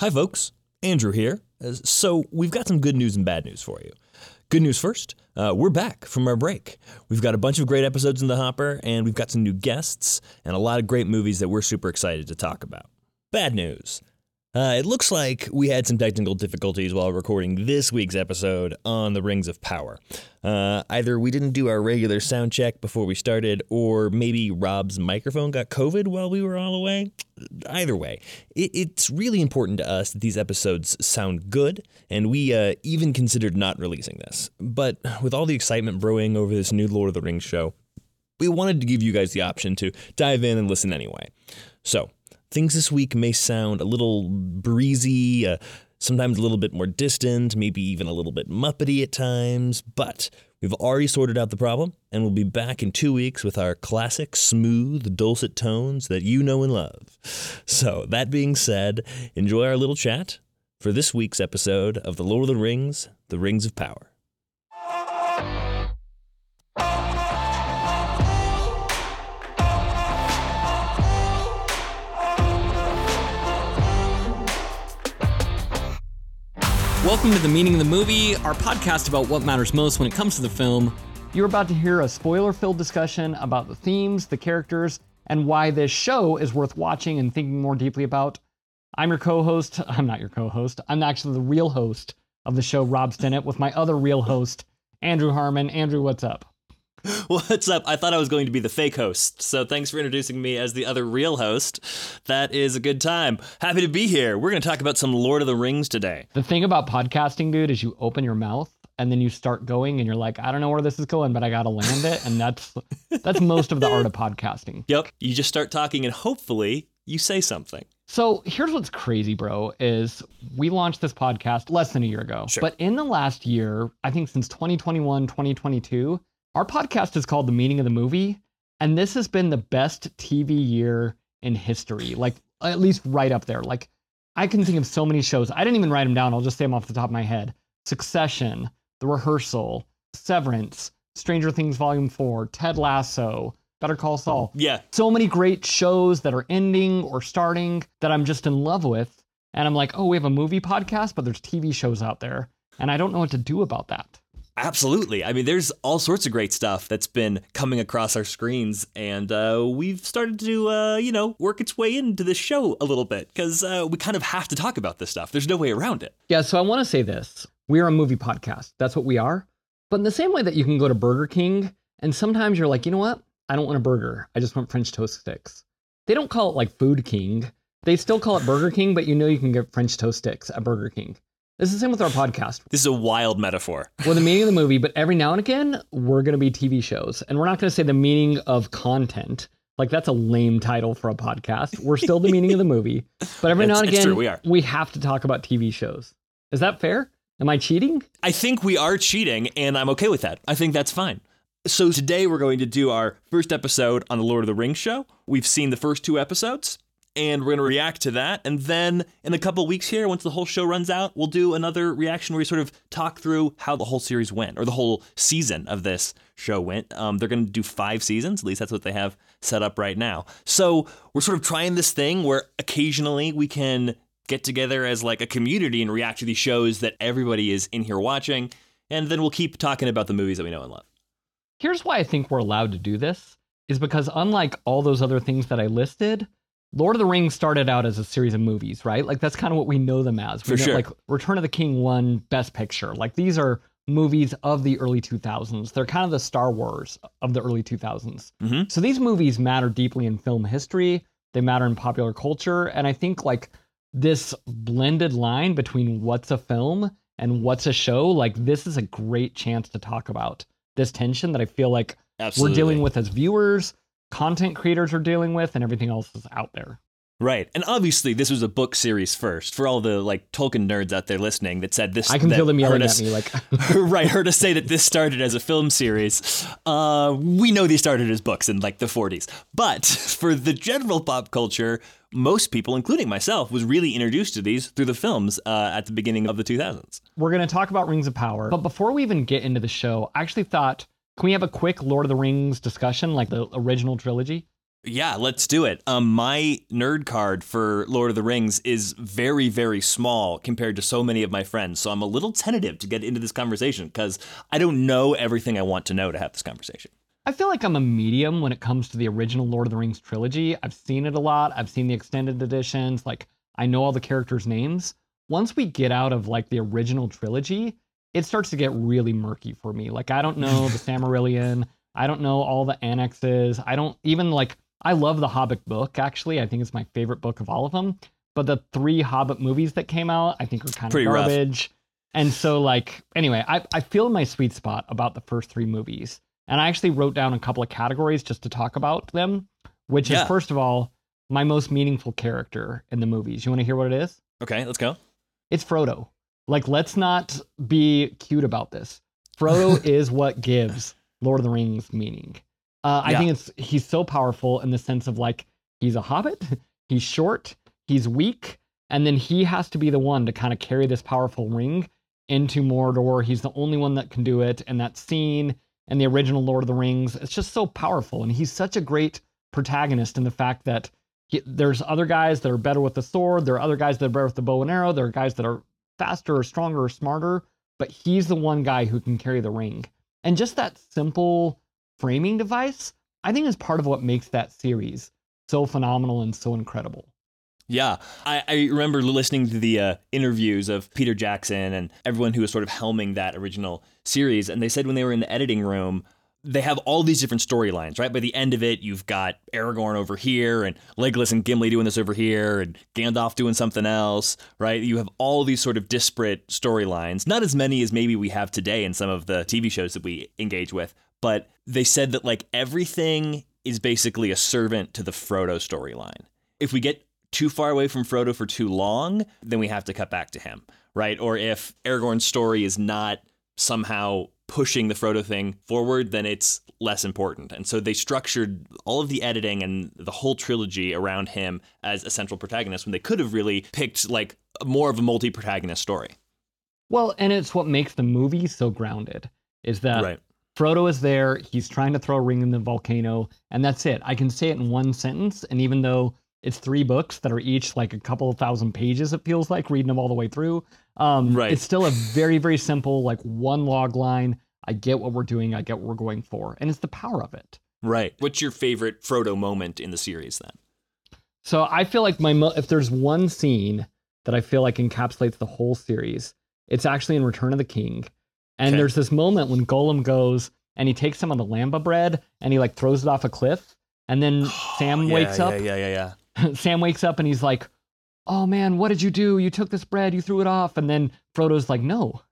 Hi, folks. Andrew here. Uh, So, we've got some good news and bad news for you. Good news first, uh, we're back from our break. We've got a bunch of great episodes in the hopper, and we've got some new guests and a lot of great movies that we're super excited to talk about. Bad news. Uh, it looks like we had some technical difficulties while recording this week's episode on the Rings of Power. Uh, either we didn't do our regular sound check before we started, or maybe Rob's microphone got COVID while we were all away. Either way, it, it's really important to us that these episodes sound good, and we uh, even considered not releasing this. But with all the excitement brewing over this new Lord of the Rings show, we wanted to give you guys the option to dive in and listen anyway. So, things this week may sound a little breezy, uh, sometimes a little bit more distant, maybe even a little bit muppety at times, but we've already sorted out the problem, and we'll be back in two weeks with our classic, smooth, dulcet tones that you know and love. So, that being said, enjoy our little chat for this week's episode of The Lord of the Rings, The Rings of Power. Welcome to The Meaning of the Movie, our podcast about what matters most when it comes to the film. You're about to hear a spoiler filled discussion about the themes, the characters, and why this show is worth watching and thinking more deeply about. I'm your co host. I'm not your co host. I'm actually the real host of the show, Rob Stinnett, with my other real host, Andrew Harmon. Andrew, what's up? What's up? I thought I was going to be the fake host, so thanks for introducing me as the other real host. That is a good time. Happy to be here. We're going to talk about some Lord of the Rings today. The thing about podcasting, dude, is you open your mouth and then you start going and you're like, I don't know where this is going, but I got to land it. And that's that's most of the art of podcasting. Yep. You just start talking and hopefully you say something. So here's what's crazy, bro, is we launched this podcast less than a year ago. Sure. But in the last year, I think since 2021, 2022, our podcast is called The Meaning of the Movie. And this has been the best TV year in history. Like at least right up there. Like I can think of so many shows. I didn't even write them down. I'll just say them off the top of my head. Succession, The Rehearsal, Severance, Stranger Things Volume 4, Ted Lasso, Better Call Saul Yeah. so many great shows that are ending or starting that I'm just in love with. And I'm like, oh, we have a movie podcast, but there's TV shows out there. And I don't know what to do about that. Absolutely. I mean, there's all sorts of great stuff that's been coming across our screens, and uh, we've started to, uh, you know, work its way into this show a little bit because uh, we kind of have to talk about this stuff. There's no way around it. Yeah, so I want to say this. We're a movie podcast. That's what we are. But in the same way that you can go to Burger King and sometimes you're like, you know what? I don't want a burger. I just want French toast sticks. They don't call it like Food King. They still call it Burger King, but you know you can get French toast sticks at Burger King. It's the same with our podcast. This is a wild metaphor. We're the meaning of the movie, but every now and again, we're going to be TV shows. And we're not going to say the meaning of content. Like, that's a lame title for a podcast. We're still the meaning of the movie. But every now and again, true, we are. we have to talk about TV shows. Is that fair? Am I cheating? I think we are cheating, and I'm okay with that. I think that's fine. So today we're going to do our first episode on the Lord of the Rings show. We've seen the first two episodes, and we're going to react to that. And then in a couple weeks here, once the whole show runs out, we'll do another reaction where we sort of talk through how the whole series went, or the whole season of this show went. Um, they're going to do five seasons, at least that's what they have set up right now. So we're sort of trying this thing where occasionally we can get together as like a community and react to these shows that everybody is in here watching. And then we'll keep talking about the movies that we know and love. Here's why I think we're allowed to do this is because unlike all those other things that I listed, Lord of the Rings started out as a series of movies, right? Like that's kind of what we know them as. We For know, sure. Like Return of the King won Best Picture. Like these are movies of the early 2000s. They're kind of the Star Wars of the early 2000s. Mhm. So these movies matter deeply in film history. They matter in popular culture, and I think like this blended line between what's a film and what's a show, like this is a great chance to talk about this tension that I feel like Absolutely. we're dealing with as viewers, content creators are dealing with, and everything else is out there. Right. And obviously this was a book series first for all the like Tolkien nerds out there listening that said this I can feel them yelling heard at me like, right, heard us say that this started as a film series. Uh, we know these started as books in like the 40s. But for the general pop culture, most people, including myself, was really introduced to these through the films uh, at the beginning of the 2000s. we're going to talk about Rings of Power. But before we even get into the show, I actually thought, can we have a quick Lord of the Rings discussion, like the original trilogy? Yeah, let's do it. Um, my nerd card for Lord of the Rings is very, very small compared to so many of my friends. So I'm a little tentative to get into this conversation because I don't know everything I want to know to have this conversation. I feel like I'm a medium when it comes to the original Lord of the Rings trilogy. I've seen it a lot. I've seen the extended editions. Like I know all the characters' names. Once we get out of like the original trilogy, it starts to get really murky for me. Like I don't know the Silmarillion. I don't know all the annexes. I don't even like I love the Hobbit book, actually. I think it's my favorite book of all of them. But the three Hobbit movies that came out, I think are kind Pretty of rough. garbage. And so, like, anyway, I, I feel my sweet spot about the first three movies. And I actually wrote down a couple of categories just to talk about them, which Yeah. is, first of all, my most meaningful character in the movies. You want to hear what it is? Okay, let's go. It's Frodo. Like, let's not be cute about this. Frodo is what gives Lord of the Rings meaning. Uh, I Yeah. think it's he's so powerful in the sense of like he's a hobbit, he's short, he's weak, and then he has to be the one to kind of carry this powerful ring into Mordor. He's the only one that can do it, and that scene and the original Lord of the Rings, it's just so powerful, and he's such a great protagonist in the fact that he, there's other guys that are better with the sword, there are other guys that are better with the bow and arrow, there are guys that are faster or stronger or smarter, but he's the one guy who can carry the ring. And just that simple framing device, I think is part of what makes that series so phenomenal and so incredible. Yeah, I, I remember listening to the uh, interviews of Peter Jackson and everyone who was sort of helming that original series, and they said when they were in the editing room, they have all these different storylines, right? By the end of it, you've got Aragorn over here, and Legolas and Gimli doing this over here, and Gandalf doing something else, right? You have all these sort of disparate storylines, not as many as maybe we have today in some of the TV shows that we engage with, but they said that like everything is basically a servant to the Frodo storyline. If we get too far away from Frodo for too long, then we have to cut back to him, right? Or if Aragorn's story is not somehow pushing the Frodo thing forward, then it's less important. And so they structured all of the editing and the whole trilogy around him as a central protagonist when they could have really picked like more of a multi-protagonist story. Well, and it's what makes the movie so grounded is that right. Frodo is there, he's trying to throw a ring in the volcano, and that's it. I can say it in one sentence, and even though it's three books that are each like a couple of thousand pages, it feels like reading them all the way through. Um, Right. It's still a very, very simple, like one log line. I get what we're doing, I get what we're going for. And it's the power of it. Right. What's your favorite Frodo moment in the series then? So I feel like my mo- if there's one scene that I feel like encapsulates the whole series, it's actually in Return of the King. And Okay. there's this moment when Gollum goes and he takes some of the lembas bread and he like throws it off a cliff. And then Sam Yeah, wakes yeah, up. Yeah, yeah, yeah. Sam wakes up and he's like, "Oh man, what did you do? You took this bread, you threw it off." And then Frodo's like, "No,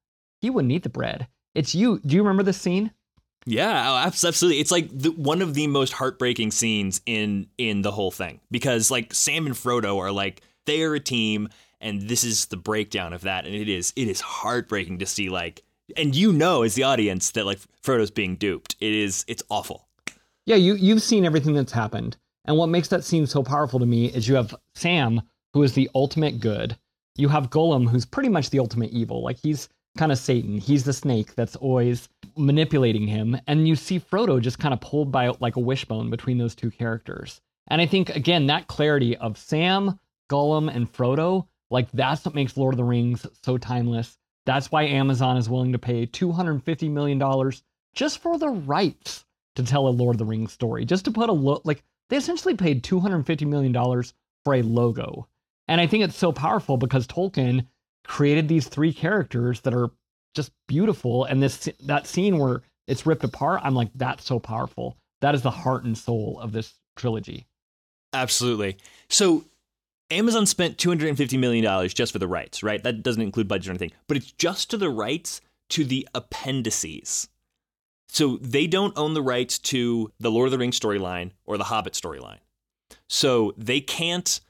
he wouldn't eat the bread. It's you." Do you remember this scene? Yeah, oh, absolutely. It's like the, one of the most heartbreaking scenes in in the whole thing because like Sam and Frodo are like they are a team, and this is the breakdown of that, and it is it is heartbreaking to see like, and you know as the audience that like Frodo's being duped. It is it's awful. Yeah, you you've seen everything that's happened. And what makes that scene so powerful to me is you have Sam, who is the ultimate good. You have Gollum, who's pretty much the ultimate evil. Like he's kind of Satan. He's the snake that's always manipulating him. And you see Frodo just kind of pulled by like a wishbone between those two characters. And I think again that clarity of Sam, Gollum, and Frodo, like that's what makes Lord of the Rings so timeless. That's why Amazon is willing to pay $250 million just for the rights to tell a Lord of the Rings story. Just to put a lo- like they essentially paid $250 million for a logo. And I think it's so powerful because Tolkien created these three characters that are just beautiful. And this that scene where it's ripped apart, I'm like, that's so powerful. That is the heart and soul of this trilogy. Absolutely. So Amazon spent $250 million just for the rights, right? That doesn't include budget or anything, but it's just to the rights to the appendices. So they don't own the rights to the Lord of the Rings storyline or the Hobbit storyline. So they can't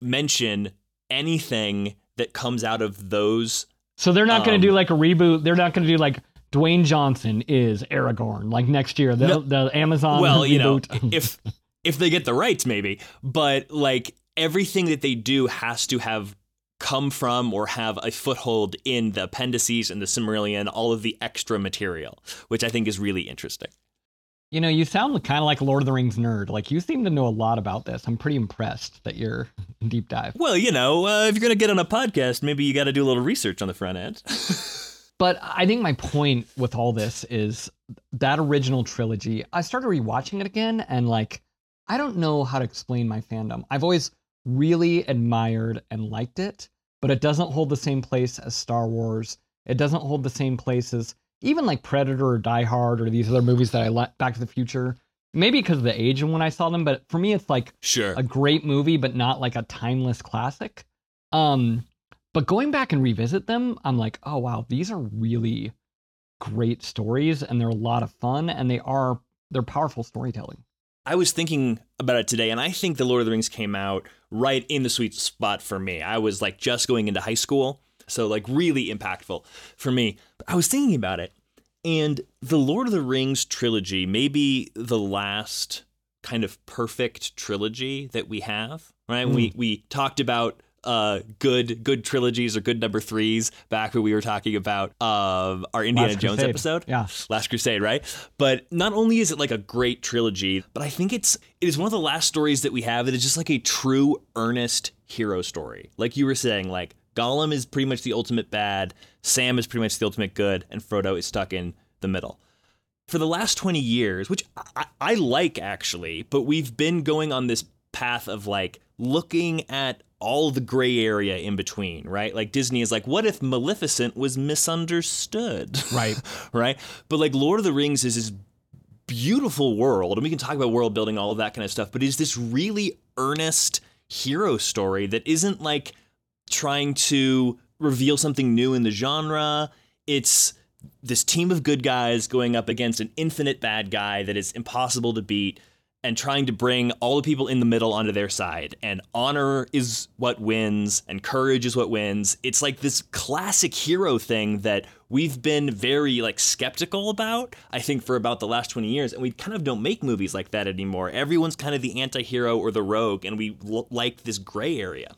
mention anything that comes out of those. So they're not going Um, to do like a reboot. They're not going to do like Dwayne Johnson is Aragorn like next year. The, No. the Amazon well, you know, if if they get the rights, maybe. But like everything that they do has to have come from or have a foothold in the appendices and the Silmarillion, all of the extra material, which I think is really interesting. You know, you sound kind of like a Lord of the Rings nerd. Like you seem to know a lot about this. I'm pretty impressed that you're deep dive. Well, you know, uh, if you're gonna get on a podcast, maybe you got to do a little research on the front end. But I think my point with all this is that original trilogy. I started rewatching it again, and like, I don't know how to explain my fandom. I've always really admired and liked it, but it doesn't hold the same place as Star Wars. It doesn't hold the same place as even like Predator or Die Hard or these other movies that I like, Back to the Future. Maybe because of the age of when I saw them, but for me, it's like sure. a great movie, but not like a timeless classic. Um, but going back and revisit them, I'm like, oh wow, these are really great stories, and they're a lot of fun, and they are they're powerful storytelling. I was thinking about it today, and I think The Lord of the Rings came out right in the sweet spot for me. I was like just going into high school, so like really impactful for me. But I was thinking about it, and the Lord of the Rings trilogy may be the last kind of perfect trilogy that we have. Right? Mm. We we talked about uh, good good trilogies or good number threes back when we were talking about uh, our Indiana Last Jones Crusade. episode. Yeah. Last Crusade, right? But not only is it like a great trilogy, but I think it's it is one of the last stories that we have that is just like a true earnest hero story. Like you were saying, like Gollum is pretty much the ultimate bad, Sam is pretty much the ultimate good, and Frodo is stuck in the middle. For the last 20 years, which I, I like actually, but we've been going on this path of like looking at all the gray area in between, right? Like Disney is like, what if Maleficent was misunderstood? Right. right? But like Lord of the Rings is this beautiful world, and we can talk about world building, all of that kind of stuff, but is this really earnest hero story that isn't like trying to reveal something new in the genre. It's this team of good guys going up against an infinite bad guy that is impossible to beat and trying to bring all the people in the middle onto their side. And honor is what wins, and courage is what wins. It's like this classic hero thing that we've been very like skeptical about, I think, for about the last 20 years. And we kind of don't make movies like that anymore. Everyone's kind of the anti hero or the rogue, and we l- like this gray area.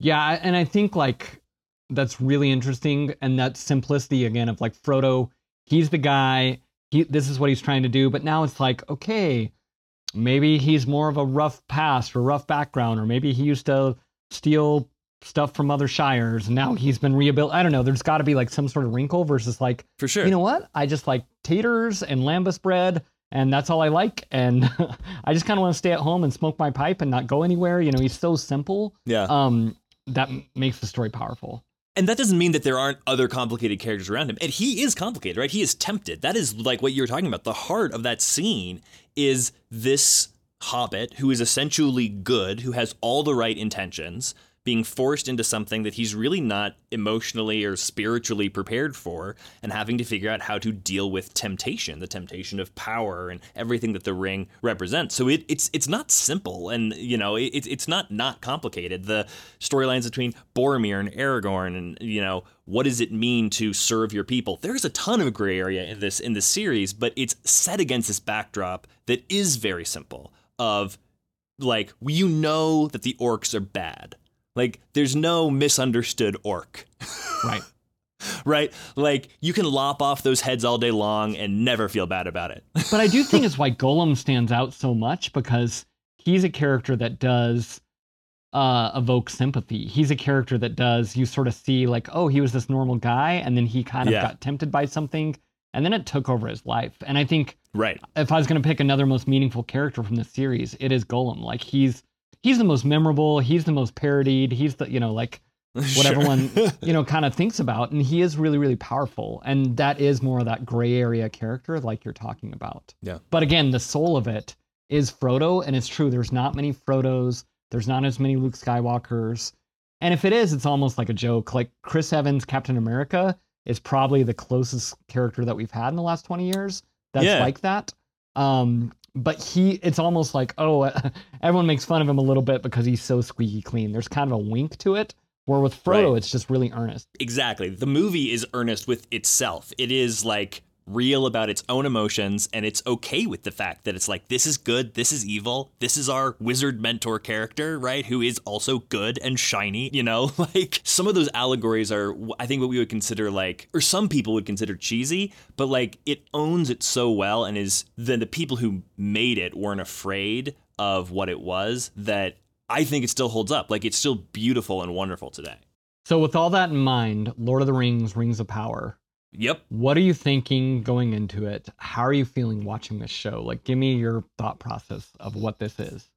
Yeah, and I think like that's really interesting, and that simplicity again of like Frodo, he's the guy. He this is what he's trying to do, but now it's like okay, maybe he's more of a rough past or rough background, or maybe he used to steal stuff from other shires, and now he's been rehabilitated. I don't know. There's got to be like some sort of wrinkle versus like For sure. you know what? I just like taters and lembas bread, and that's all I like. And I just kind of want to stay at home and smoke my pipe and not go anywhere. You know, he's so simple. yeah. Um, that makes the story powerful. And that doesn't mean that there aren't other complicated characters around him. And he is complicated, right? He is tempted. That is like what you were talking about. The heart of that scene is this hobbit who is essentially good, who has all the right intentions, being forced into something that he's really not emotionally or spiritually prepared for, and having to figure out how to deal with temptation, the temptation of power and everything that the ring represents. So it, it's it's not simple, and you know it, it's not not complicated. The storylines between Boromir and Aragorn, and you know what does it mean to serve your people? There's a ton of gray area in this in this series, but it's set against this backdrop that is very simple. Of like you know that the orcs are bad. Like there's no misunderstood orc. Right. right? Like you can lop off those heads all day long and never feel bad about it. but I do think it's why Gollum stands out so much because he's a character that does uh, evoke sympathy. He's a character that does you sort of see like, oh, he was this normal guy, and then he kind of Yeah. got tempted by something, and then it took over his life. And I think right. if I was going to pick another most meaningful character from this series, it is Gollum. Like he's he's the most memorable. He's the most parodied. He's the you know like what Sure. everyone you know kind of thinks about, and he is really really powerful. And that is more of that gray area character like you're talking about. Yeah. But again, the soul of it is Frodo, and it's true. There's not many Frodos. There's not as many Luke Skywalkers. And if it is, it's almost like a joke. Like Chris Evans, Captain America, is probably the closest character that we've had in the last 20 years that's Yeah. like that. Um, but he, it's almost like, oh, everyone makes fun of him a little bit because he's so squeaky clean. There's kind of a wink to it. Where with Frodo, Right. it's just really earnest. Exactly. The movie is earnest with itself. It is like real about its own emotions and it's okay with the fact that it's like this is good, this is evil, this is our wizard mentor character, right? Who is also good and shiny, you know? Like some of those allegories are I think what we would consider like or some people would consider cheesy, but like it owns it so well and is then the people who made it weren't afraid of what it was that I think it still holds up. Like it's still beautiful and wonderful today. So, with all that in mind, Lord of the Rings, Rings of Power. Yep. What are you thinking going into it? How are you feeling watching this show? Like, give me your thought process of what this is.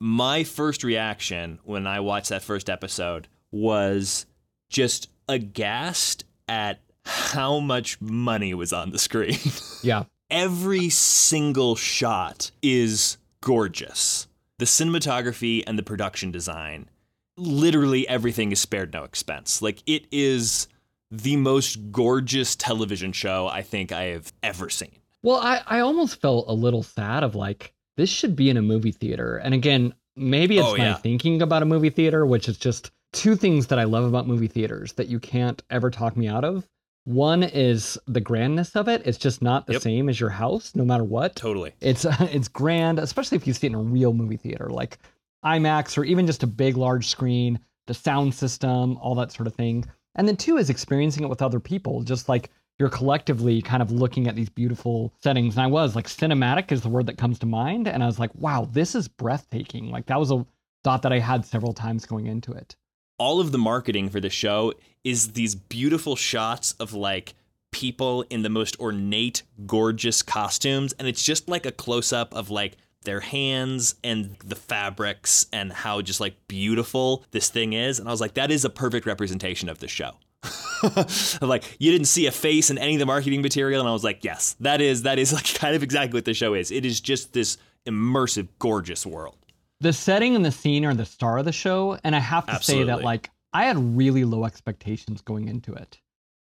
My first reaction when I watched that first episode was just aghast at how much money was on the screen. Yeah. Every single shot is gorgeous. The cinematography and the production design, literally everything is spared no expense. Like it is the most gorgeous television show I think I have ever seen. Well, I, I almost felt a little sad of like, this should be in a movie theater. And again, maybe it's Oh, my yeah. thinking about a movie theater, which is just two things that I love about movie theaters that you can't ever talk me out of. One is the grandness of it. It's just not the Yep. same as your house, no matter what. Totally. It's it's grand, especially if you see it in a real movie theater, like IMAX or even just a big large screen, the sound system, all that sort of thing. And then two is experiencing it with other people, just like you're collectively kind of looking at these beautiful settings. And I was like cinematic is the word that comes to mind, and I was like, wow, this is breathtaking. Like that was a thought that I had several times going into it. all of the marketing for the show is these beautiful shots of like people in the most ornate, gorgeous costumes. And it's just like a close up of like their hands and the fabrics and how just like beautiful this thing is. And I was like, that is a perfect representation of the show. like you didn't see a face in any of the marketing material and I was like, yes, that is that is like kind of exactly what the show is. It is just this immersive, gorgeous world. the setting and the scene are the star of the show and i have to say that like i had really low expectations going into it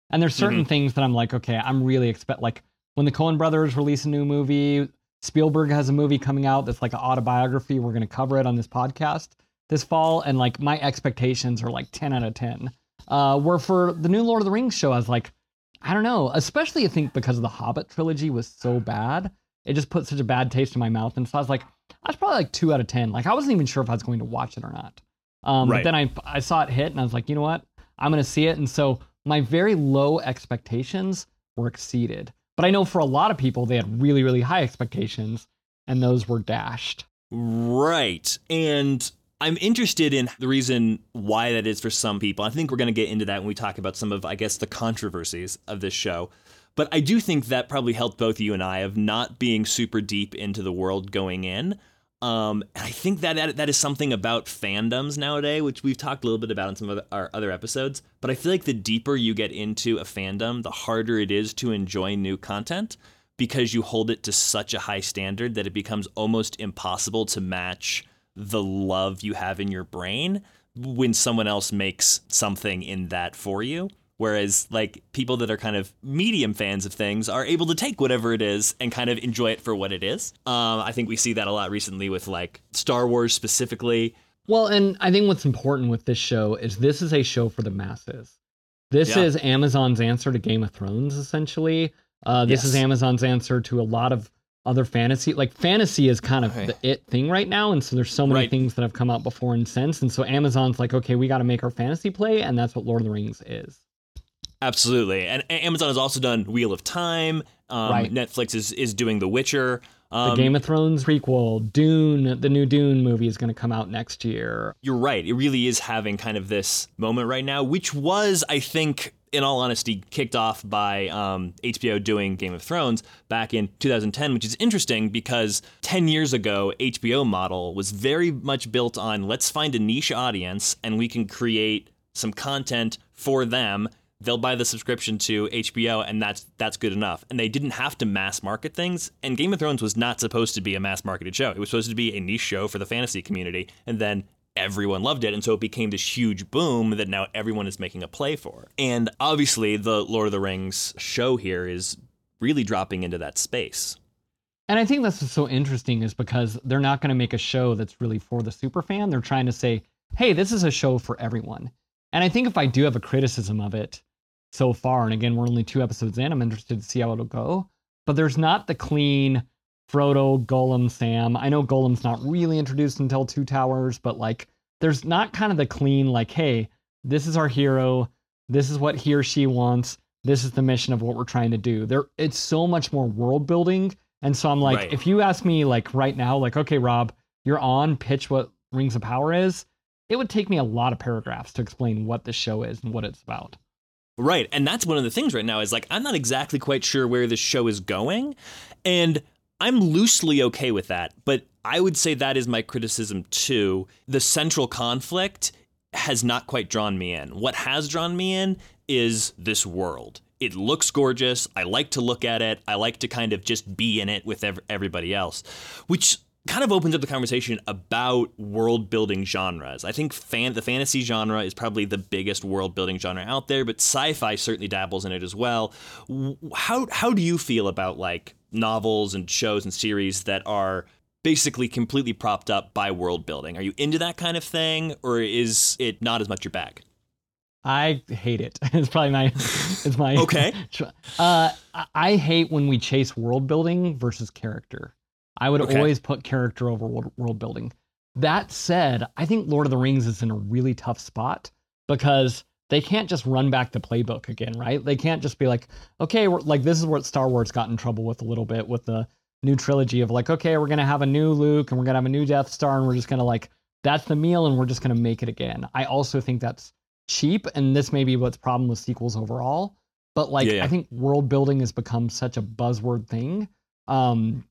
and there's certain Mm-hmm. things that i'm like okay i'm really expect like when the coen brothers release a new movie spielberg has a movie coming out that's like an autobiography we're going to cover it on this podcast this fall and like my expectations are like 10 out of 10 uh where for the new lord of the rings show i was like i don't know especially i think because of the hobbit trilogy was so bad it just put such a bad taste in my mouth and so i was like I was probably like two out of ten. Like I wasn't even sure if I was going to watch it or not. Um, Right. But then I I saw it hit and I was like, you know what? I'm going to see it. And so my very low expectations were exceeded. But I know for a lot of people they had really really high expectations and those were dashed. Right. And I'm interested in the reason why that is for some people. I think we're going to get into that when we talk about some of, I guess, the controversies of this show. But I do think that probably helped both you and I of not being super deep into the world going in. Um, and I think that that that is something about fandoms nowadays, which we've talked a little bit about in some of our other episodes. But I feel like the deeper you get into a fandom, the harder it is to enjoy new content because you hold it to such a high standard that it becomes almost impossible to match the love you have in your brain when someone else makes something in that for you. Whereas, like, people that are kind of medium fans of things are able to take whatever it is and kind of enjoy it for what it is. Um, I think we see that a lot recently with, like, Star Wars specifically. Well, and I think what's important with this show is this is a show for the masses. This Yeah. is Amazon's answer to Game of Thrones, essentially. Uh, this is Amazon's answer to a lot of other fantasy. Like fantasy is kind of Right. the it thing right now, and so there's so many Right. things that have come out before and since, and so Amazon's like, okay, we got to make our fantasy play, and that's what Lord of the Rings is. Absolutely. And Amazon has also done Wheel of Time. Um, Right. Netflix is, is doing The Witcher. The Um, Game of Thrones prequel, Dune, the new Dune movie is going to come out next year. you're right. It really is having kind of this moment right now, which was, I think, in all honesty, kicked off by um, HBO doing Game of Thrones back in 2010, which is interesting because 10 years ago, HBO model was very much built on let's find a niche audience and we can create some content for them. They'll buy the subscription to HBO, and that's that's good enough. And they didn't have to mass market things. And Game of Thrones was not supposed to be a mass marketed show. It was supposed to be a niche show for the fantasy community. And then everyone loved it. And so it became this huge boom that now everyone is making a play for. And obviously, the Lord of the Rings show here is really dropping into that space. And I think that's what's so interesting is because they're not going to make a show that's really for the super fan. They're trying to say, hey, this is a show for everyone. And I think if I do have a criticism of it so far, and again, we're only two episodes in, I'm interested to see how it'll go. but there's not the clean Frodo, Gollum, Sam. I know Gollum's not really introduced until Two Towers, but like there's not kind of the clean like, hey, this is our hero, this is what he or she wants, this is the mission of what we're trying to do. There it's so much more world building. And so I'm like, Right. if you ask me like right now, like, okay, Rob, you're on, pitch what Rings of Power is, it would take me a lot of paragraphs to explain what the show is and what it's about. Right. And that's one of the things right now is like, I'm not exactly quite sure where this show is going. And I'm loosely okay with that. But I would say that is my criticism too. The central conflict has not quite drawn me in. What has drawn me in is this world. It looks gorgeous. I like to look at it. I like to kind of just be in it with ev- everybody else, which kind of opens up the conversation about world building genres. I think fan- the fantasy genre is probably the biggest world building genre out there, but sci-fi certainly dabbles in it as well. How how do you feel about like novels and shows and series that are basically completely propped up by world building? Are you into that kind of thing or is it not as much your bag? I hate it. It's probably my it's my Okay. Uh, I- I hate when we chase world building versus character. I would Okay. always put character over world, world building. That said, I think Lord of the Rings is in a really tough spot because they can't just run back the playbook again, right? They can't just be like, okay, we're, like this is what Star Wars got in trouble with a little bit with the new trilogy of like, okay, we're gonna have a new Luke and we're gonna have a new Death Star and we're just gonna like that's the meal and we're just gonna make it again. I also think that's cheap, and this may be what's problem with sequels overall. But like, Yeah, yeah. I think world building has become such a buzzword thing. Um,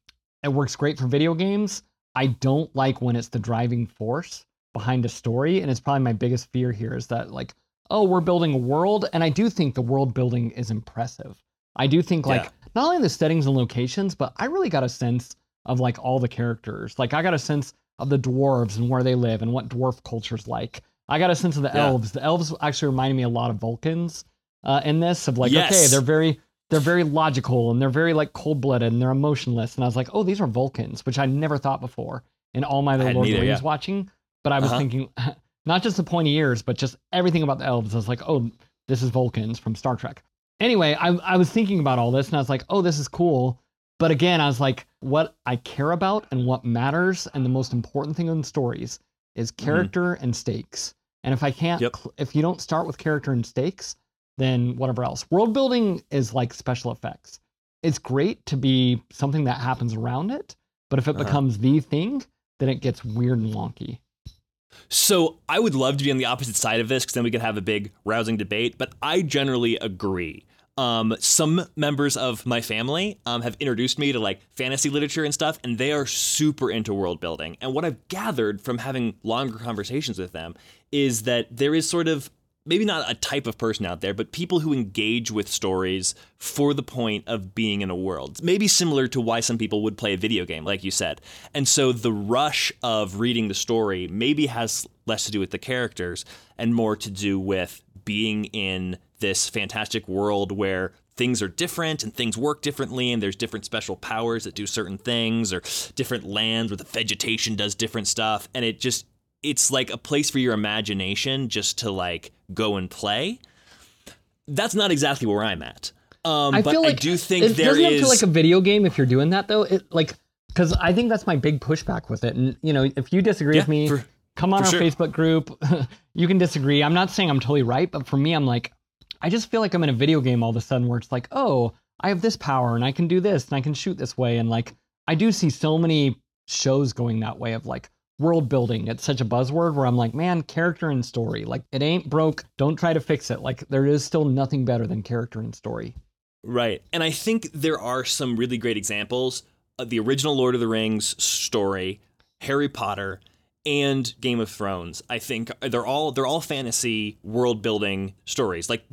it works great for video games. I don't like when it's the driving force behind a story, and it's probably my biggest fear here is that like, oh, we're building a world, and I do think the world building is impressive. I do think like Yeah. not only the settings and locations, but I really got a sense of like all the characters. Like I got a sense of the dwarves and where they live and what dwarf culture's like. I got a sense of the Yeah. elves. The elves actually reminded me a lot of Vulcans uh, in this. Of like, okay, they're very they're very logical and they're very like cold blooded and they're emotionless. And I was like, oh, these are Vulcans, which I never thought before in all my Lord of the Rings yeah. watching. But I was Uh-huh. thinking, not just the pointy ears, but just everything about the elves. I was like, oh, this is Vulcans from Star Trek. Anyway, I, I was thinking about all this and I was like, oh, this is cool. But again, I was like, what I care about and what matters and the most important thing in stories is character and stakes. And if I can't, Yep. if you don't start with character and stakes, then whatever else. World building is like special effects. It's great to be something that happens around it, but if it Uh-huh. becomes the thing, then it gets weird and wonky. So I would love to be on the opposite side of this because then we could have a big rousing debate. But I generally agree. Um, some members of my family um, have introduced me to like fantasy literature and stuff, and they are super into world building. And what I've gathered from having longer conversations with them is that there is sort of maybe not a type of person out there, but people who engage with stories for the point of being in a world. Maybe similar to why some people would play a video game, like you said. And so the rush of reading the story maybe has less to do with the characters and more to do with being in this fantastic world where things are different and things work differently and there's different special powers that do certain things or different lands where the vegetation does different stuff and it just it's like a place for your imagination just to like go and play. That's not exactly where I'm at. Um, I but feel like I do think it there doesn't it is. feel like a video game if you're doing that though. It like because I think that's my big pushback with it. And you know, if you disagree Yeah, with me, for- come on our sure. Facebook group. you can disagree. I'm not saying I'm totally right, but for me, I'm like, I just feel like I'm in a video game all of a sudden where it's like, oh, I have this power and I can do this and I can shoot this way. And like, I do see so many shows going that way of like world building. It's such a buzzword where I'm like, man, character and story. Like, it ain't broke. Don't try to fix it. Like, there is still nothing better than character and story. Right. And I think there are some really great examples of the original Lord of the Rings story, Harry Potter, and Game of Thrones. I think they're all they're all fantasy world building stories. Like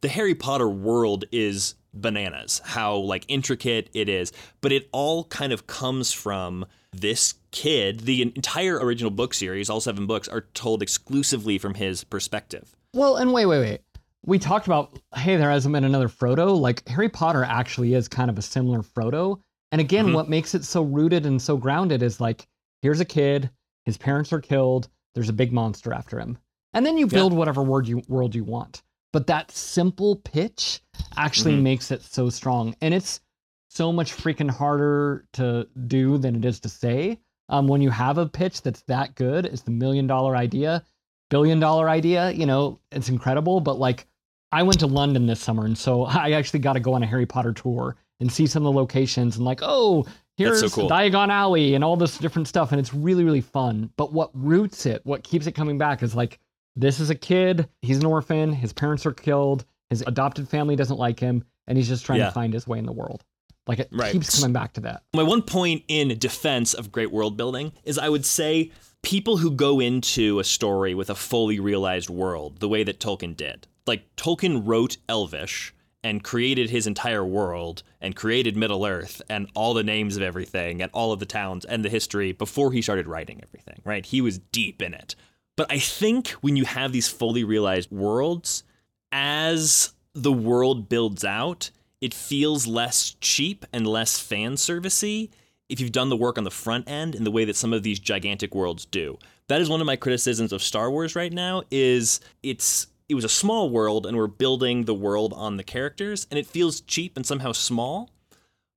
the Harry Potter world is bananas how like intricate it is, but it all kind of comes from this kid. The entire original book series, all seven books are told exclusively from his perspective. Well, and wait, wait, wait. We talked about, hey, there hasn't been another Frodo. Like, Harry Potter actually is kind of a similar Frodo. And again, Mhm. what makes it so rooted and so grounded is like, here's a kid, his parents are killed, there's a big monster after him. And then you build whatever world you, world you want. But that simple pitch actually Mhm. makes it so strong. And it's so much freaking harder to do than it is to say. Um, when you have a pitch that's that good, it's the million dollar idea, billion dollar idea, you know, it's incredible. But like, I went to London this summer, and so I actually got to go on a Harry Potter tour and see some of the locations and like, oh, here's so cool. Diagon Alley and all this different stuff, and it's really really fun. But what roots it, what keeps it coming back, is like this is a kid. He's an orphan. His parents are killed. His adopted family doesn't like him, and he's just trying Yeah. to find his way in the world. Like it Right. keeps coming back to that. My one point in defense of great world building is I would say people who go into a story with a fully realized world, the way that Tolkien did. Like Tolkien wrote Elvish and created his entire world and created Middle Earth and all the names of everything and all of the towns and the history before he started writing everything, right? He was deep in it. But I think when you have these fully realized worlds, as the world builds out, it feels less cheap and less fan servicey if you've done the work on the front end in the way that some of these gigantic worlds do. That is one of my criticisms of Star Wars right now is it's it was a small world and we're building the world on the characters and it feels cheap and somehow small.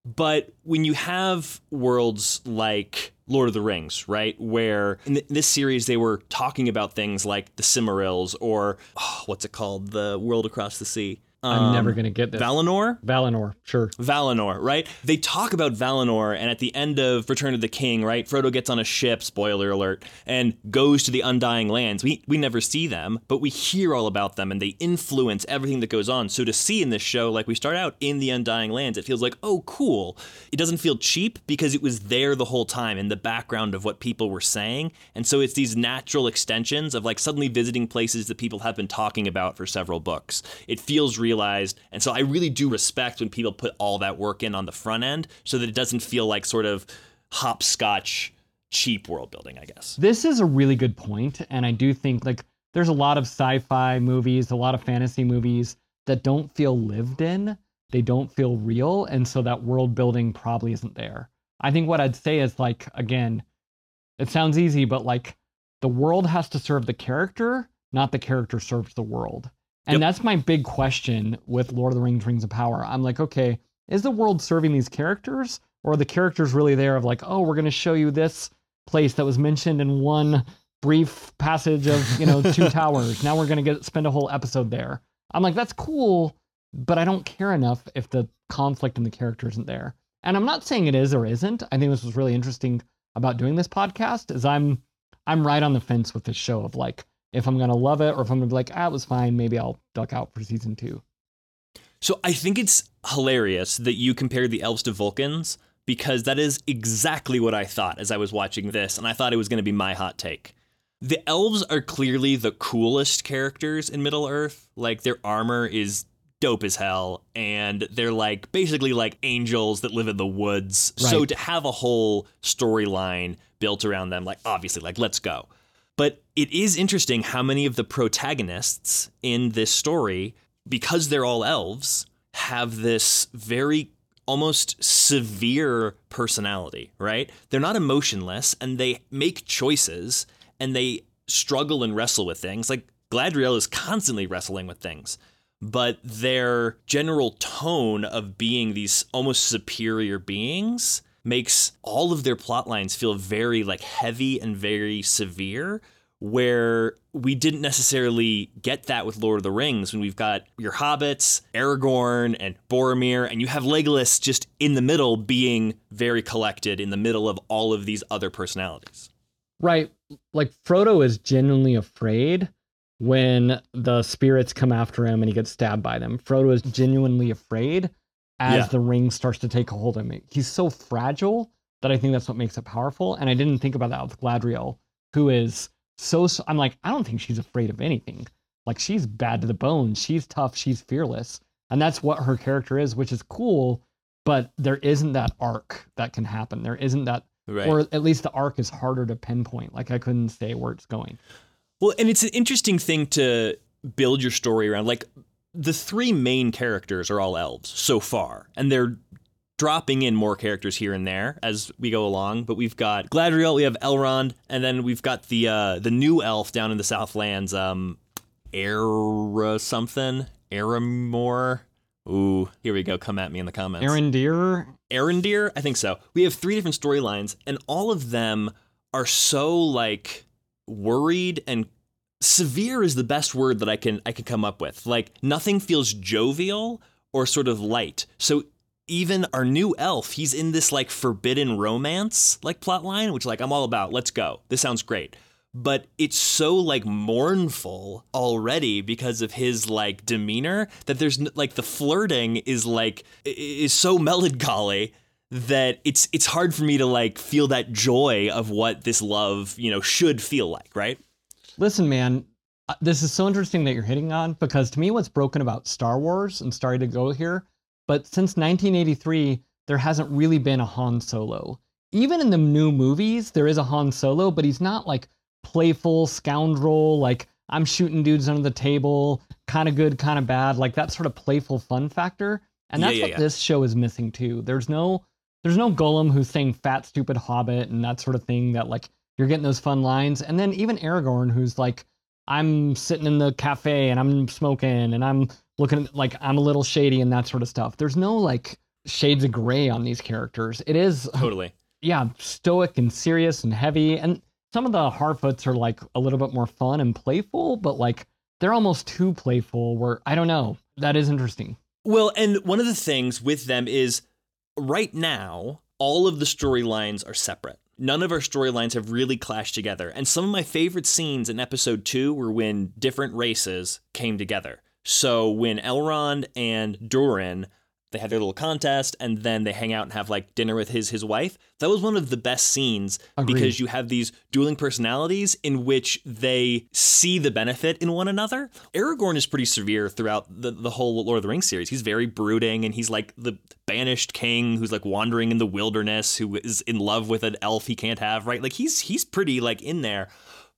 But when you have worlds like Lord of the Rings, right, where in th- this series they were talking about things like the Silmarils or oh, what's it called, the world across the sea. I'm never Um, gonna get this. Valinor. Valinor, sure. Valinor, right? They talk about Valinor, and at the end of Return of the King, right, Frodo gets on a ship, spoiler alert, and goes to the Undying Lands. We we never see them, but we hear all about them, and they influence everything that goes on. So to see in this show, like we start out in the Undying Lands, it feels like, oh, cool. It doesn't feel cheap because it was there the whole time in the background of what people were saying, and so it's these natural extensions of like suddenly visiting places that people have been talking about for several books. It feels realized, and so I really do respect when people put all that work in on the front end, so that it doesn't feel like sort of hopscotch cheap world building. I guess. This is a really good point, and I do think like there's a lot of sci-fi movies, a lot of fantasy movies that don't feel lived in. They don't feel real, and so that world building probably isn't there. I think what I'd say is like again, it sounds easy, but like the world has to serve the character, not the character serves the world. And Yep. that's my big question with Lord of the Rings Rings of Power. I'm like, okay, is the world serving these characters or are the characters really there of like, oh, we're going to show you this place that was mentioned in one brief passage of, you know, two towers. Now we're going to get spend a whole episode there. I'm like, that's cool, but I don't care enough if the conflict in the character isn't there. And I'm not saying it is or isn't. I think this was really interesting about doing this podcast is I'm I'm right on the fence with this show of like if I'm gonna love it or if I'm gonna be like, ah, it was fine, maybe I'll duck out for season two. So I think it's hilarious that you compared the elves to Vulcans because that is exactly what I thought as I was watching this, and I thought it was going to be my hot take. The elves are clearly the coolest characters in Middle Earth. Like their armor is dope as hell, and they're like basically like angels that live in the woods. So to have a whole storyline built around them, like obviously, like let's go. But it is interesting how many of the protagonists in this story, because they're all elves, have this very almost severe personality, right? They're not emotionless and they make choices and they struggle and wrestle with things. Like Galadriel is constantly wrestling with things, but their general tone of being these almost superior beings makes all of their plot lines feel very like heavy and very severe where we didn't necessarily get that with Lord of the Rings when we've got your hobbits, Aragorn and Boromir and you have Legolas just in the middle being very collected in the middle of all of these other personalities. Right. Like Frodo is genuinely afraid when the spirits come after him and he gets stabbed by them. Frodo is genuinely afraid as Yeah. the ring starts to take a hold of me. He's so fragile that I think that's what makes it powerful. And I didn't think about that with Galadriel, who is so, so I'm like, I don't think she's afraid of anything. Like she's bad to the bone. She's tough. She's fearless. And that's what her character is, which is cool. But there isn't that arc that can happen. There isn't that Right. or at least the arc is harder to pinpoint. Like I couldn't say where it's going. Well, and it's an interesting thing to build your story around. Like the three main characters are all elves so far, and they're dropping in more characters here and there as we go along. But we've got Galadriel, we have Elrond, and then we've got the uh, the new elf down in the Southlands, um, Era something, Aramor. Ooh, here we go. Come at me in the comments. Arondir. Arondir? I think so. We have three different storylines, and all of them are so like worried and severe is the best word that I can I can come up with. Like nothing feels jovial or sort of light. So even our new elf, he's in this like forbidden romance like plot line, which like I'm all about. Let's go. This sounds great. But it's so like mournful already because of his like demeanor that there's like the flirting is like is so melancholy that it's it's hard for me to like feel that joy of what this love, you know, should feel like, right? Listen, man, uh, this is so interesting that you're hitting on because to me, what's broken about Star Wars and starting to go here, but since 1983, there hasn't really been a Han Solo. Even in the new movies, there is a Han Solo, but he's not like playful scoundrel, like I'm shooting dudes under the table, kind of good, kind of bad, like that sort of playful fun factor. And Yeah, that's yeah, what yeah. this show is missing too. There's no there's no Gollum who's saying fat stupid hobbit and that sort of thing that like you're getting those fun lines. And then even Aragorn who's like I'm sitting in the cafe and I'm smoking and I'm looking at, like I'm a little shady and that sort of stuff. There's no like shades of gray on these characters. It is Totally. yeah, stoic and serious and heavy. And some of the Harfoots are like a little bit more fun and playful, but like they're almost too playful. Where I don't know. That is interesting. Well, and one of the things with them is right now, all of the storylines are separate. None of our storylines have really clashed together. And some of my favorite scenes in episode two were when different races came together. So when Elrond and Durin they have their little contest and then they hang out and have like dinner with his his wife. That was one of the best scenes Agreed. because you have these dueling personalities in which they see the benefit in one another. Aragorn is pretty severe throughout the, the whole Lord of the Rings series. He's very brooding and he's like the banished king who's like wandering in the wilderness who is in love with an elf he can't have, right? Like he's he's pretty like in there.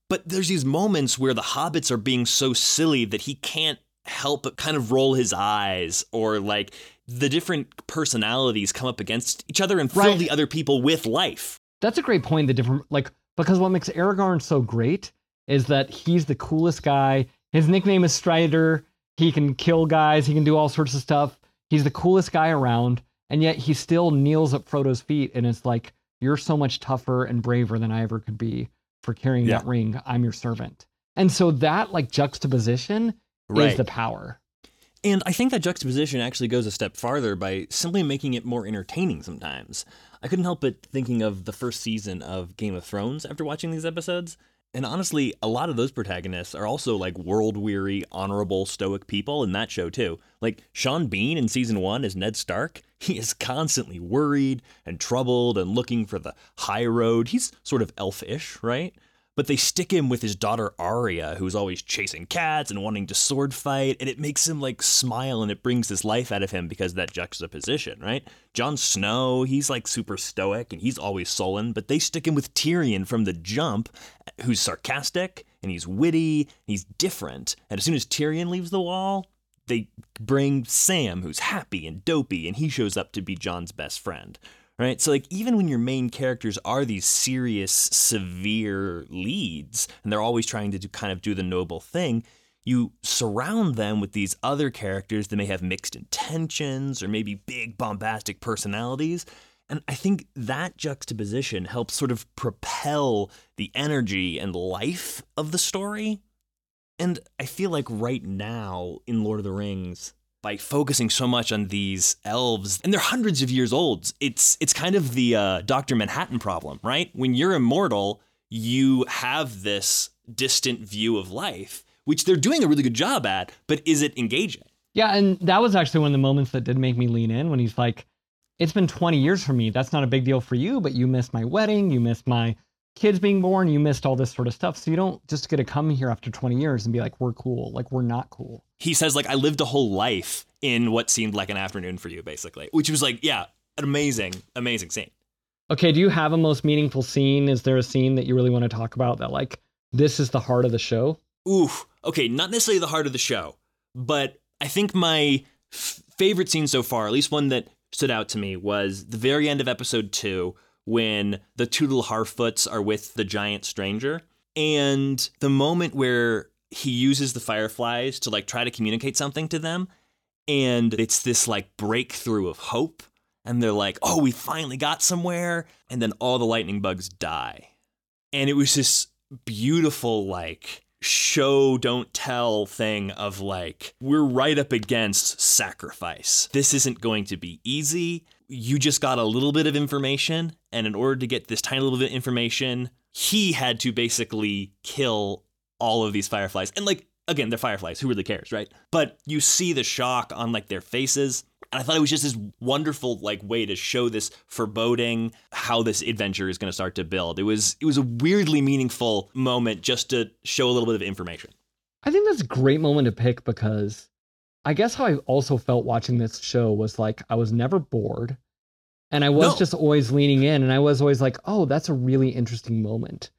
But there's these moments where the hobbits are being so silly that he can't help but kind of roll his eyes or like the different personalities come up against each other and fill Right. the other people with life. That's a great point. The different like because what makes Aragorn so great is that he's the coolest guy. His nickname is Strider. He can kill guys. He can do all sorts of stuff. He's the coolest guy around, and yet he still kneels at Frodo's feet and is like, "You're so much tougher and braver than I ever could be for carrying Yeah. that ring. I'm your servant." And so that like juxtaposition is the power. And I think that juxtaposition actually goes a step farther by simply making it more entertaining sometimes. I couldn't help but thinking of the first season of Game of Thrones after watching these episodes. And honestly, a lot of those protagonists are also like world weary, honorable, stoic people in that show too. Like Sean Bean in season one as Ned Stark, he is constantly worried and troubled and looking for the high road. He's sort of elfish, right? But they stick him with his daughter Arya, who's always chasing cats and wanting to sword fight, and it makes him like smile and it brings this life out of him because of that juxtaposition, right? Jon Snow, he's like super stoic and he's always sullen, but they stick him with Tyrion from the jump, who's sarcastic and he's witty, and he's different. And as soon as Tyrion leaves the wall, they bring Sam, who's happy and dopey, and he shows up to be Jon's best friend. Right? So, like, even when your main characters are these serious, severe leads, and they're always trying to do, kind of do the noble thing, you surround them with these other characters that may have mixed intentions or maybe big, bombastic personalities. And I think that juxtaposition helps sort of propel the energy and life of the story. And I feel like right now in Lord of the Rings, by focusing so much on these elves, and they're hundreds of years old, it's it's kind of the uh, Doctor Manhattan problem, right? When you're immortal, you have this distant view of life, which they're doing a really good job at. But is it engaging? Yeah, and that was actually one of the moments that did make me lean in when he's like, "It's been 20 years for me. That's not a big deal for you, but you missed my wedding, you missed my kids being born, you missed all this sort of stuff. So you don't just get to come here after 20 years and be like, we're cool. Like we're not cool." He says like I lived a whole life in what seemed like an afternoon for you, basically, which was like yeah, an amazing, amazing scene. Okay, do you have a most meaningful scene? Is there a scene that you really want to talk about that like this is the heart of the show? Oof. Okay, not necessarily the heart of the show, but I think my f- favorite scene so far, at least one that stood out to me, was the very end of episode two when the two little Harfoots are with the giant stranger, and the moment where he uses the fireflies to like try to communicate something to them. and it's this like breakthrough of hope. And they're like, oh, we finally got somewhere. And then all the lightning bugs die. And it was this beautiful, like, show don't tell thing of like, we're right up against sacrifice. This isn't going to be easy. You just got a little bit of information. And in order to get this tiny little bit of information, he had to basically kill all of these fireflies. And like, again, they're fireflies. Who really cares, right? But you see the shock on like their faces. And I thought it was just this wonderful like way to show this foreboding how this adventure is going to start to build. It was it was a weirdly meaningful moment just to show a little bit of information. I think that's a great moment to pick because I guess how I also felt watching this show was like I was never bored and I was No. just always leaning in and I was always like, "Oh, that's a really interesting moment."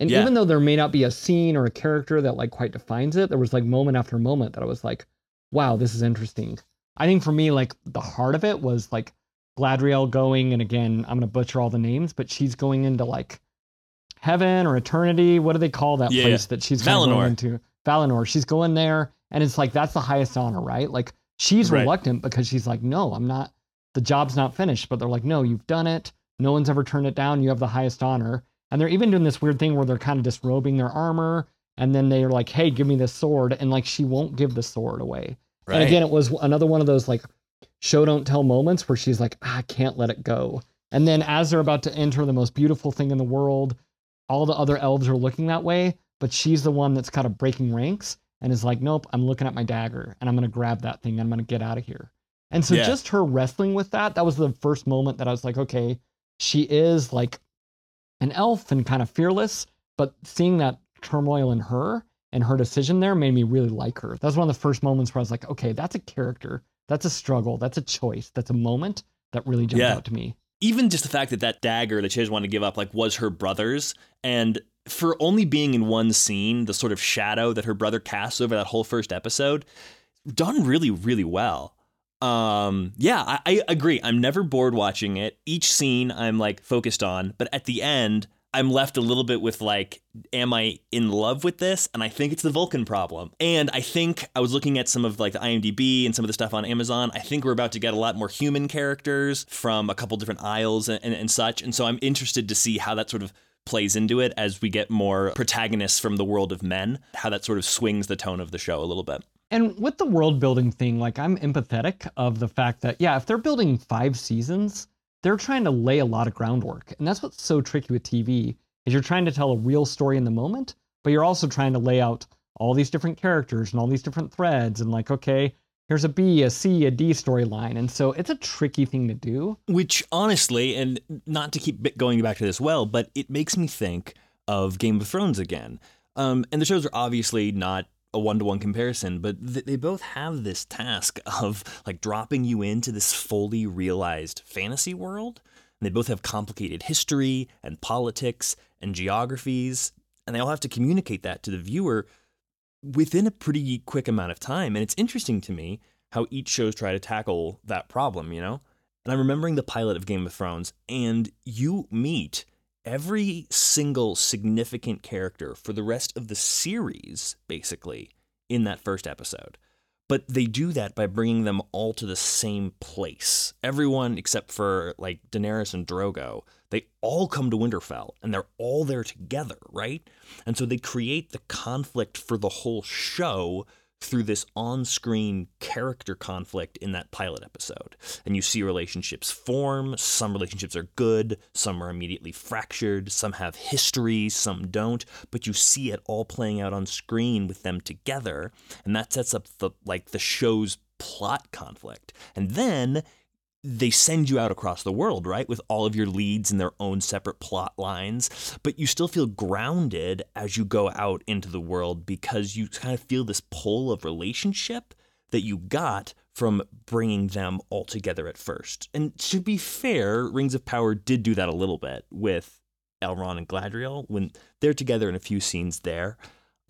And Yeah. even though there may not be a scene or a character that like quite defines it, there was like moment after moment that I was like, "Wow, this is interesting." I think for me like the heart of it was like Galadriel going and again, I'm going to butcher all the names, but she's going into like heaven or eternity. What do they call that Yeah, place that she's going into? Valinor. She's going there, and it's like that's the highest honor, right? Like she's Right. reluctant because she's like, no, I'm not. The job's not finished, but they're like, no, you've done it. No one's ever turned it down. You have the highest honor, and they're even doing this weird thing where they're kind of disrobing their armor, and then they're like, hey, give me this sword, and like she won't give the sword away. And again, it was another one of those like show don't tell moments where she's like, "Ah, I can't let it go. And then as they're about to enter the most beautiful thing in the world, all the other elves are looking that way, but she's the one that's kind of breaking ranks and is like, Nope, I'm looking at my dagger and I'm gonna grab that thing and I'm gonna get out of here. And so Yeah. just her wrestling with that, that was the first moment that I was like, okay, she is like an elf and kind of fearless, but seeing that turmoil in her and her decision there made me really like her. That was one of the first moments where I was like, okay, that's a character, that's a struggle, that's a choice, that's a moment that really jumped Yeah. out to me. even just the fact that that dagger that she doesn't want to give up like was her brother's and for only being in one scene the sort of shadow that her brother casts over that whole first episode done really really well um yeah I, I agree. I'm never bored watching it. Each scene i'm like focused on but at the end i'm left a little bit with like am i in love with this? And i think it's the vulcan problem. And i think i was looking at some of like the imdb and some of the stuff on amazon. I think we're about to get a lot more human characters from a couple different isles and, and, and such. And so i'm interested to see how that sort of plays into it as we get more protagonists from the world of men how that sort of swings the tone of the show a little bit And with the world building thing, like I'm empathetic of the fact that yeah, if they're building five seasons, they're trying to lay a lot of groundwork. And that's what's so tricky with TV is you're trying to tell a real story in the moment, but you're also trying to lay out all these different characters and all these different threads and like, okay, here's a B, a C, a D storyline. And so it's a tricky thing to do. Which honestly, and not to keep going back to this well, but it makes me think of Game of Thrones again. Um, and the shows are obviously not a one-to-one comparison, but th- they both have this task of like dropping you into this fully realized fantasy world. And they both have complicated history and politics and geographies, and they all have to communicate that to the viewer within a pretty quick amount of time. And it's interesting to me how each shows try to tackle that problem, you know? And I'm remembering the pilot of Game of Thrones, and you meet every single significant character for the rest of the series, basically, in that first episode. But they do that by bringing them all to the same place. Everyone except for like Daenerys and Drogo, they all come to Winterfell and they're all there together, right? And so they create the conflict for the whole show through this on screen character conflict in that pilot episode. And you see relationships form. Some relationships are good, some are immediately fractured, some have history, some don't, but you see it all playing out on screen with them together. And that sets up the like the show's plot conflict. And then they send you out across the world, right? With all of your leads and their own separate plot lines, but you still feel grounded as you go out into the world because you kind of feel this pull of relationship that you got from bringing them all together at first. And to be fair, Rings of Power did do that a little bit with Elrond and Galadriel when they're together in a few scenes there.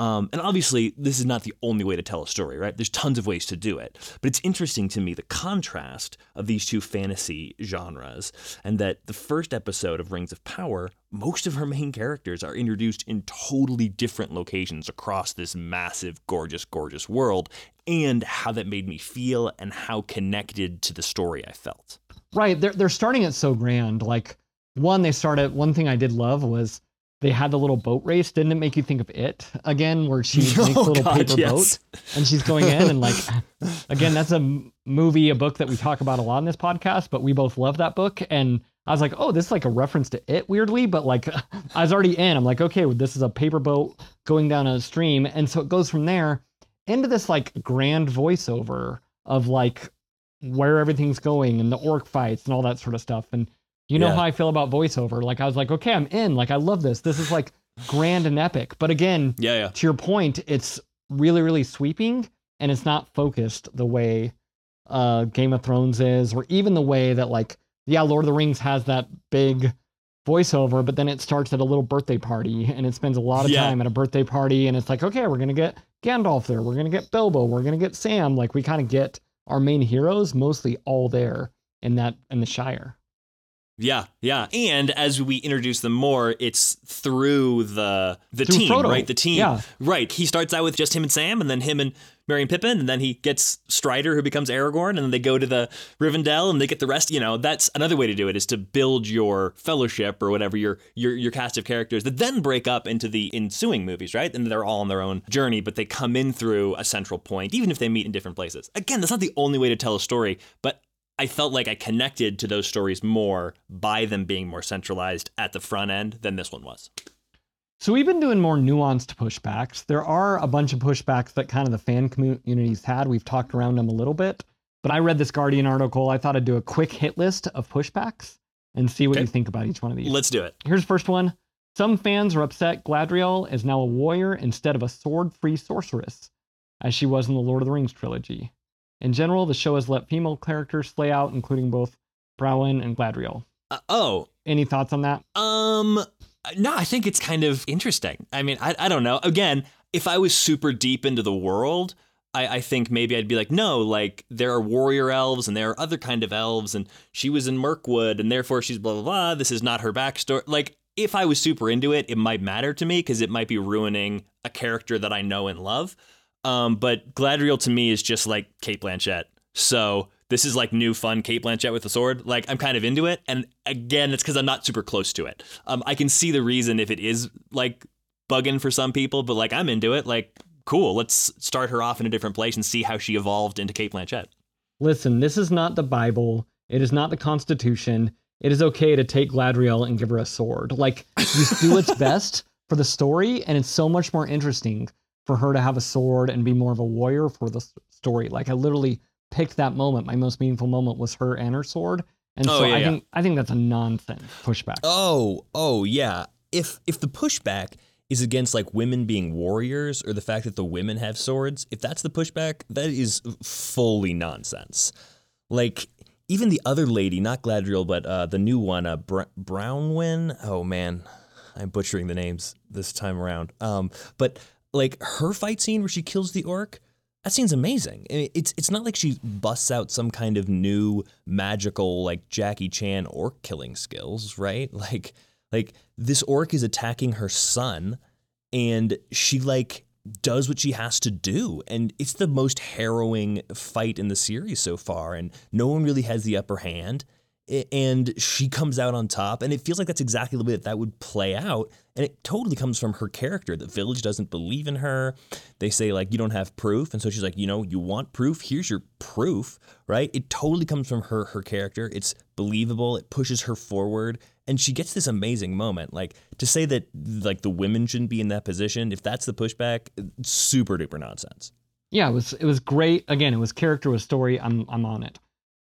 Um, and obviously, this is not the only way to tell a story, right? There's tons of ways to do it. But it's interesting to me the contrast of these two fantasy genres, and that the first episode of Rings of Power, most of her main characters are introduced in totally different locations across this massive, gorgeous, gorgeous world, and how that made me feel and how connected to the story I felt. Right. They're they're starting it so grand. Like one, they started one thing I did love was they had the little boat race. Didn't it make you think of it again, where she Oh, makes a little God, paper yes. boat and she's going in and like again, that's a m- movie, a book that we talk about a lot in this podcast, but we both love that book. And I was like, oh, this is like a reference to it weirdly, but like I was already in. I'm like, okay, well, this is a paper boat going down a stream. And so it goes from there into this like grand voiceover of like where everything's going and the orc fights and all that sort of stuff. And you know Yeah. how I feel about voiceover. Like I was like, okay, I'm in. Like I love this. This is like grand and epic. But again, Yeah, yeah. to your point, it's really, really sweeping and it's not focused the way uh Game of Thrones is, or even the way that like, yeah, Lord of the Rings has that big voiceover, but then it starts at a little birthday party and it spends a lot of Yeah. time at a birthday party and it's like, okay, we're gonna get Gandalf there, we're gonna get Bilbo, we're gonna get Sam. Like we kind of get our main heroes mostly all there in that in the Shire. Yeah, yeah. And as we introduce them more, it's through the the Through team, Frodo. right? The team. Yeah. Right. He starts out with just him and Sam, and then him and Merry and Pippin, and then he gets Strider, who becomes Aragorn, and then they go to the Rivendell, and they get the rest. You know, that's another way to do it is to build your fellowship or whatever your your your cast of characters that then break up into the ensuing movies, right? And they're all on their own journey, but they come in through a central point, even if they meet in different places. Again, that's not the only way to tell a story, but I felt like I connected to those stories more by them being more centralized at the front end than this one was. So we've been doing more nuanced pushbacks. There are a bunch of pushbacks that kind of the fan communities had. We've talked around them a little bit, but I read this Guardian article. I thought I'd do a quick hit list of pushbacks and see what Okay. you think about each one of these. Let's do it. Here's the first one. Some fans are upset Galadriel is now a warrior instead of a sword-free sorceress, as she was in the Lord of the Rings trilogy. In general, the show has let female characters slay out, including both Bronwyn and Galadriel. Uh, oh, Any thoughts on that? Um, no, I think it's kind of interesting. I mean, I, I don't know. Again, if I was super deep into the world, I, I think maybe I'd be like, no, like there are warrior elves and there are other kind of elves, and she was in Mirkwood, and therefore she's blah blah blah. This is not her backstory. Like, if I was super into it, it might matter to me because it might be ruining a character that I know and love. Um, but Galadriel to me is just like Cate Blanchett. So this is like new fun Cate Blanchett with a sword. Like I'm kind of into it, and again, it's because I'm not super close to it. Um, I can see the reason if it is like bugging for some people, but like I'm into it. Like cool, let's start her off in a different place and see how she evolved into Cate Blanchett. Listen, this is not the Bible. It is not the Constitution. It is okay to take Galadriel and give her a sword. Like, you do what's best for the story, and it's so much more interesting for her to have a sword and be more of a warrior for the story. Like, I literally picked that moment. My most meaningful moment was her and her sword. And Oh, so yeah, I yeah. think I think that's a nonsense pushback. Oh, oh yeah. If if the pushback is against like women being warriors or the fact that the women have swords, if that's the pushback, that is fully nonsense. Like even the other lady, not Galadriel, but uh, the new one, uh, Br- Brownwyn. Oh man, I'm butchering the names this time around. Um, but like her fight scene where she kills the orc, that scene's amazing. It's it's not like she busts out some kind of new magical like Jackie Chan orc killing skills, right? Like like this orc is attacking her son and she like does what she has to do and it's the most harrowing fight in the series so far and no one really has the upper hand and she comes out on top and it feels like that's exactly the way that that would play out and it totally comes from her character. The village doesn't believe in her. They say like you don't have proof and so she's like you know you want proof? Here's your proof right? It totally comes from her her character. It's believable. It pushes her forward and she gets this amazing moment. Like to say that like the women shouldn't be in that position if that's the pushback super duper nonsense. Yeah, it was it was great. Again, it was character, was story. I'm I'm on it.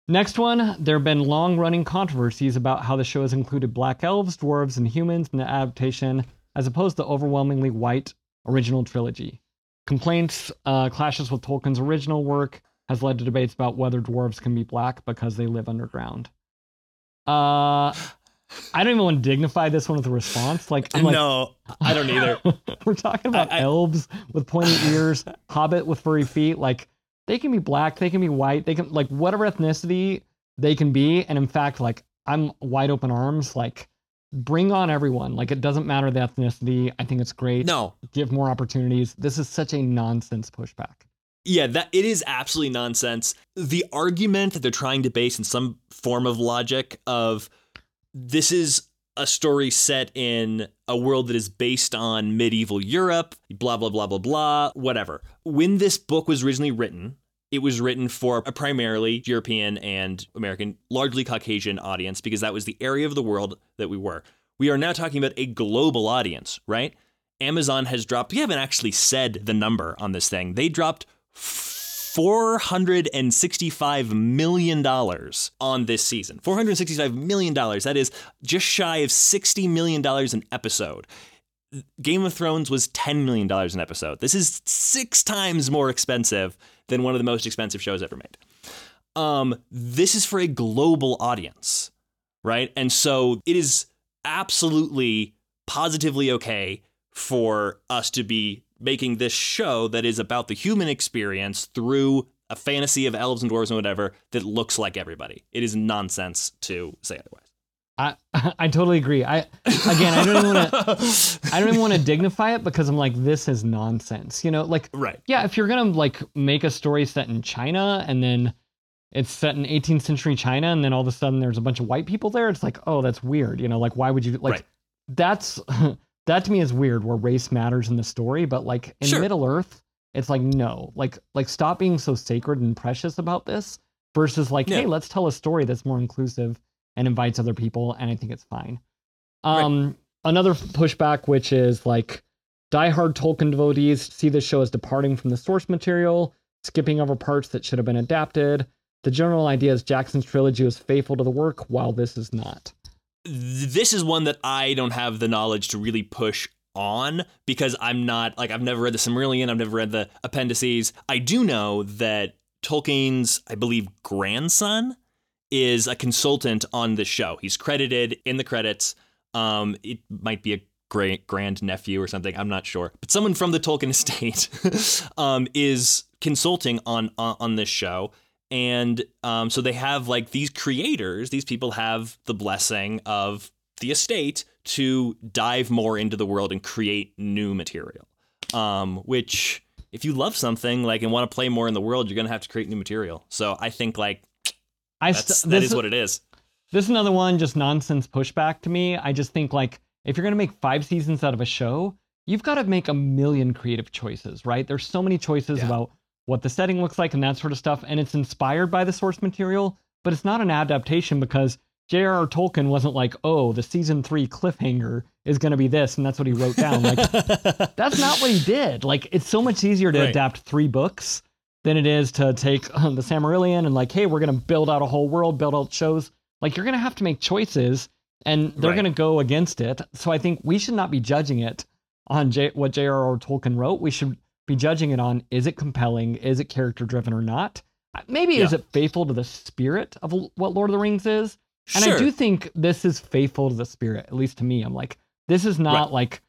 Next one, there have been long-running controversies about how the show has included black elves, dwarves, and humans in the adaptation, as opposed to the overwhelmingly white original trilogy. Complaints, uh, clashes with Tolkien's original work, has led to debates about whether dwarves can be black because they live underground. Uh, I don't even want to dignify this one with a response. Like, I'm like, no, I don't either. we're talking about I- I- elves with pointy ears, hobbit with furry feet. Like, they can be black, they can be white, they can like whatever ethnicity they can be. And in fact, like, I'm wide open arms. Like, bring on everyone. Like, it doesn't matter the ethnicity. I think it's great. no, Give more opportunities. This is such a nonsense pushback. Yeah, that it is absolutely nonsense. The argument that they're trying to base in some form of logic of this is a story set in a world that is based on medieval Europe, blah blah blah blah blah, whatever. When this book was originally written, it was written for a primarily European and American, largely Caucasian audience because that was the area of the world that we were. We are now talking about a global audience, right? Amazon has dropped, we haven't actually said the number on this thing. They dropped $465 million on this season. $465 million. That is just shy of $60 million an episode. Game of Thrones was $10 million an episode. This is six times more expensive than one of the most expensive shows ever made. Um, this is for a global audience, right? And so it is absolutely positively okay for us to be making this show that is about the human experience through a fantasy of elves and dwarves and whatever that looks like everybody. It is nonsense to say otherwise. I I totally agree. I again, I don't even want to. I don't even want to dignify it because I'm like, this is nonsense. You know, like Right. yeah, if you're gonna like make a story set in China and then it's set in 18th century China and then all of a sudden there's a bunch of white people there, it's like, oh, that's weird. You know, like why would you like Right. that's that to me is weird where race matters in the story, but like in Sure. Middle Earth, it's like no, like like stop being so sacred and precious about this versus like, Yeah. hey, let's tell a story that's more inclusive and invites other people, and I think it's fine. Right. Um, another pushback, which is like diehard Tolkien devotees see the show as departing from the source material, skipping over parts that should have been adapted. The general idea is Jackson's trilogy was faithful to the work, while this is not. This is one that I don't have the knowledge to really push on because I'm not like I've never read the Silmarillion, I've never read the appendices. I do know that Tolkien's, I believe, grandson is a consultant on the show. He's credited in the credits. Um, it might be a great grand nephew or something. I'm not sure, but someone from the Tolkien estate um, is consulting on, on on this show, and um, so they have like these creators. These people have the blessing of the estate to dive more into the world and create new material. Um, which, if you love something like and want to play more in the world, you're gonna have to create new material. So I think like I that's st- that this is what it is. This is another one, just nonsense pushback to me. I just think like if you're gonna make five seasons out of a show, you've got to make a million creative choices, right? There's so many choices Yeah. about what the setting looks like and that sort of stuff, and it's inspired by the source material, but it's not an adaptation because J.R.R. Tolkien wasn't like, oh, the season three cliffhanger is gonna be this, and that's what he wrote down. Like that's not what he did. Like it's so much easier to Right. adapt three books than it is to take um, the Silmarillion and like, hey, we're gonna build out a whole world, build out shows. Like you're gonna have to make choices, and they're Right. gonna go against it. So I think we should not be judging it on J- what J.R.R. Tolkien wrote. We should be judging it on is it compelling, is it character driven or not. Uh, Maybe is it faithful to the spirit of what Lord of the Rings is? And Sure. I do think this is faithful to the spirit, at least to me. I'm like, this is not Right. like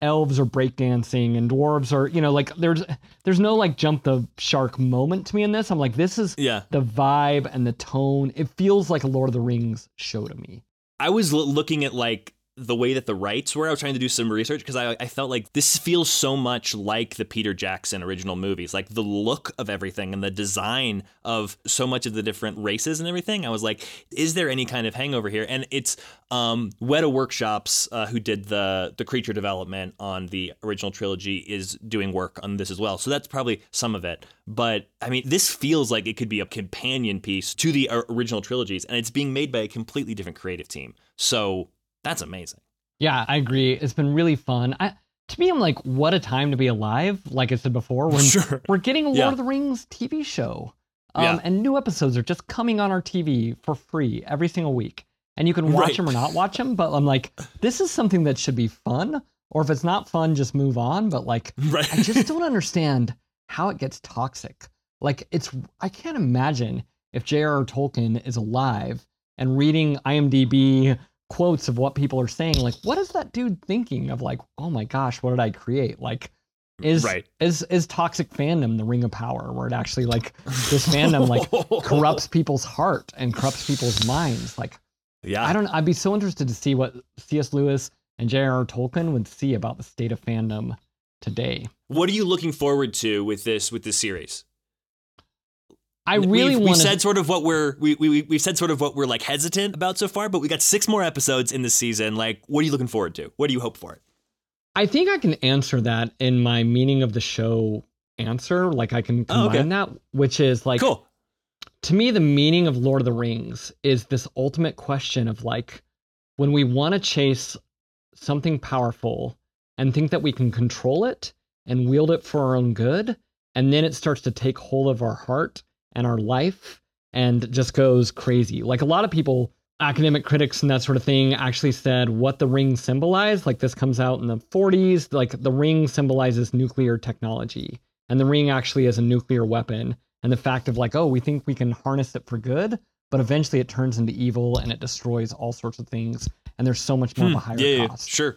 elves are breakdancing and dwarves are, you know, like there's there's no like jump the shark moment to me in this. I'm like, this is yeah. the vibe and the tone. It feels like a Lord of the Rings show to me. I was l- looking at like the way that the rights were. I was trying to do some research because I, I felt like this feels so much like the Peter Jackson original movies, like the look of everything and the design of so much of the different races and everything. I was like, is there any kind of hangover here? And it's um, Weta Workshops, uh, who did the the creature development on the original trilogy, is doing work on this as well. So that's probably some of it. But I mean, this feels like it could be a companion piece to the uh, original trilogies, and it's being made by a completely different creative team. So that's amazing. Yeah, I agree. It's been really fun. I, to me, I'm like, what a time to be alive. Like I said before, when Sure. we're getting a Lord Yeah. of the Rings TV show. Um, Yeah. And new episodes are just coming on our TV for free every single week. And you can watch Right. them or not watch them. But I'm like, this is something that should be fun. Or if it's not fun, just move on. But like, Right. I just don't understand how it gets toxic. Like, it's, I can't imagine if J.R.R. Tolkien is alive and reading IMDb quotes of what people are saying. Like, what is that dude thinking of? Like, oh my gosh, what did I create? Like, is Right. is is toxic fandom the ring of power, where it actually like this fandom like corrupts people's heart and corrupts people's minds? Like, Yeah. I don't. I'd be so interested to see what C.S. Lewis and J.R.R. Tolkien would see about the state of fandom today. What are you looking forward to with this with this series? I really we've, want we've to. said sort of what we're we, we we've said sort of what we're like hesitant about so far, but we got six more episodes in this season. Like, what are you looking forward to? What do you hope for? I think I can answer that in my meaning of the show answer. Like I can Oh, combine okay. that, which is like cool. to me the meaning of Lord of the Rings is this ultimate question of like when we want to chase something powerful and think that we can control it and wield it for our own good, and then it starts to take hold of our heart and our life and just goes crazy. Like a lot of people, academic critics and that sort of thing, actually said what the ring symbolized. Like this comes out in the 40s. Like the ring symbolizes nuclear technology, and the ring actually is a nuclear weapon. And the fact of like, oh, we think we can harness it for good, but eventually it turns into evil and it destroys all sorts of things. And there's so much more of a higher Hmm. yeah, yeah, cost. sure.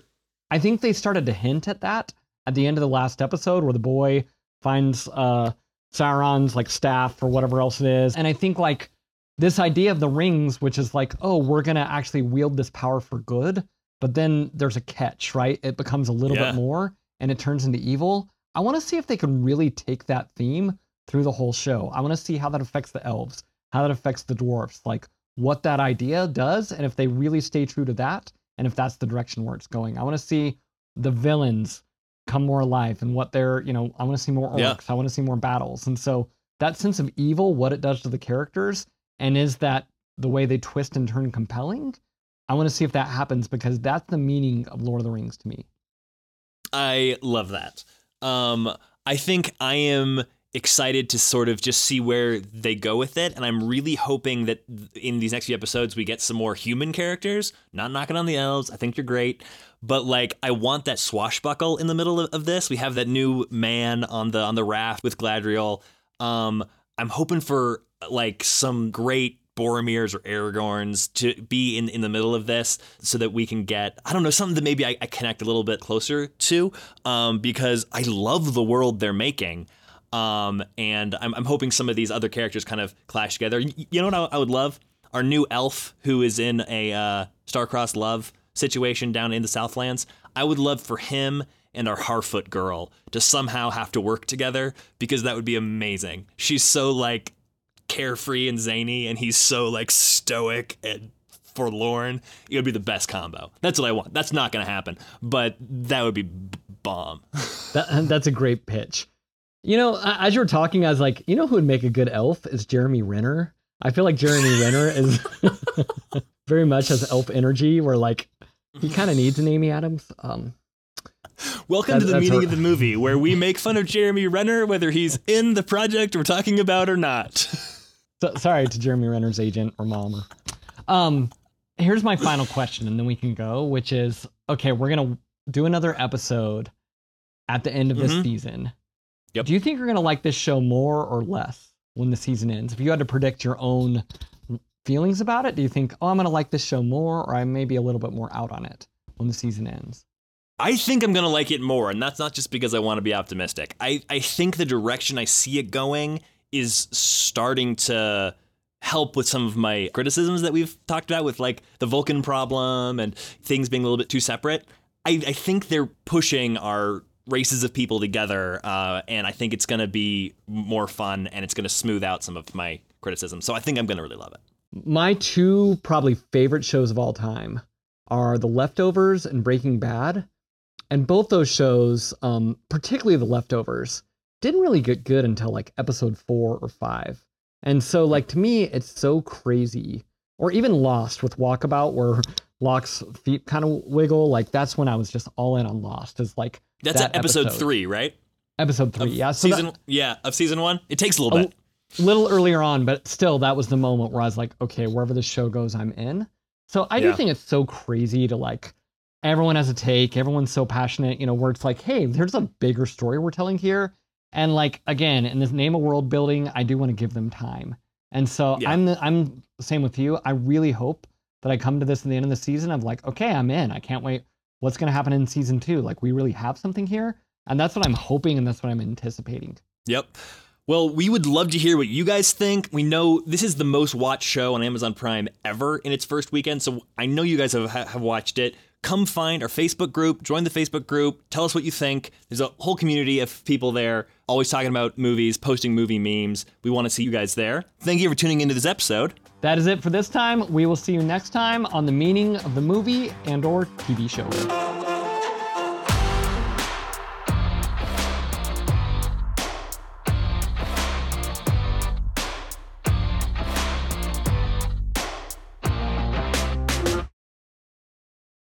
I think they started to hint at that at the end of the last episode where the boy finds uh Sauron's like staff or whatever else it is. And I think like this idea of the rings, which is like, oh, we're gonna actually wield this power for good, but then there's a catch, right? It becomes a little Yeah. bit more and it turns into evil. I want to see if they can really take that theme through the whole show. I want to see how that affects the elves, how that affects the dwarfs, like what that idea does, and if they really stay true to that, and if that's the direction where it's going. I want to see the villains come more alive and what they're, you know, I want to see more orcs. Yeah. I want to see more battles. And so that sense of evil, what it does to the characters, and is that the way they twist and turn compelling? I want to see if that happens because that's the meaning of Lord of the Rings to me. I love that. Um, I think I am excited to sort of just see where they go with it, and I'm really hoping that in these next few episodes we get some more human characters. Not knocking on the elves, I think you're great, but like I want that swashbuckle in the middle of, of this. We have that new man on the on the raft with Galadriel. Um, I'm hoping for like some great Boromirs or Aragorns to be in, in the middle of this so that we can get, I don't know, something that maybe I, I connect a little bit closer to um, because I love the world they're making. Um, and I'm, I'm hoping some of these other characters kind of clash together. You know what I, I would love? Our new elf who is in a uh, star-crossed love situation down in the Southlands. I would love for him and our Harfoot girl to somehow have to work together because that would be amazing. She's so like carefree and zany, and he's so like stoic and forlorn. It would be the best combo. That's what I want. That's not gonna happen, but that would be b- bomb. That, that's a great pitch. You know, as you were talking, I was like, you know who would make a good elf is Jeremy Renner. I feel like Jeremy Renner is very much has elf energy, where like he kind of needs an Amy Adams. Um, Welcome That- to the meeting her- of the movie where we make fun of Jeremy Renner whether he's in the project we're talking about or not. so, sorry to Jeremy Renner's agent or mom. Um, here's my final question, and then we can go. Which is, okay, we're gonna do another episode at the end of this Mhm. season. Yep. Do you think you're gonna like this show more or less when the season ends? If you had to predict your own feelings about it, do you think, oh, I'm gonna like this show more, or I may be a little bit more out on it when the season ends? I think I'm gonna like it more, and that's not just because I want to be optimistic. I, I think the direction I see it going is starting to help with some of my criticisms that we've talked about with like the Vulcan problem and things being a little bit too separate. I, I think they're pushing our races of people together, uh, and I think it's gonna be more fun and it's gonna smooth out some of my criticism. So I think I'm gonna really love it. My two probably favorite shows of all time are The Leftovers and Breaking Bad. And both those shows, um, particularly The Leftovers, didn't really get good until like episode four or five. And so, like, to me, it's so crazy. Or even Lost with Walkabout, where Locke's feet kind of wiggle. Like, that's when I was just all in on Lost. Is like That's that at episode, episode. three, right? episode three. Of yeah. So that- season yeah of season one. It takes a little a bit. little earlier on, but still, that was the moment where I was like, okay, wherever the show goes, I'm in. So I do think it's so crazy to like, everyone has a take, everyone's so passionate, you know, where it's like, hey, there's a bigger story we're telling here. And like, again, in this name of world building, I do want to give them time. And so Yeah. I'm the, I'm the same with you. I really hope that I come to this in the end of the season of like, okay, I'm in. I can't wait. What's going to happen in season two? Like, we really have something here. And that's what I'm hoping and that's what I'm anticipating. Yep. Well, we would love to hear what you guys think. We know this is the most watched show on Amazon Prime ever in its first weekend, so I know you guys have, have watched it. Come find our Facebook group, join the Facebook group, tell us what you think. There's a whole community of people there, always talking about movies, posting movie memes. We want to see you guys there. Thank you for tuning into this episode. That is it for this time. We will see you next time on the meaning of the movie and or TV show.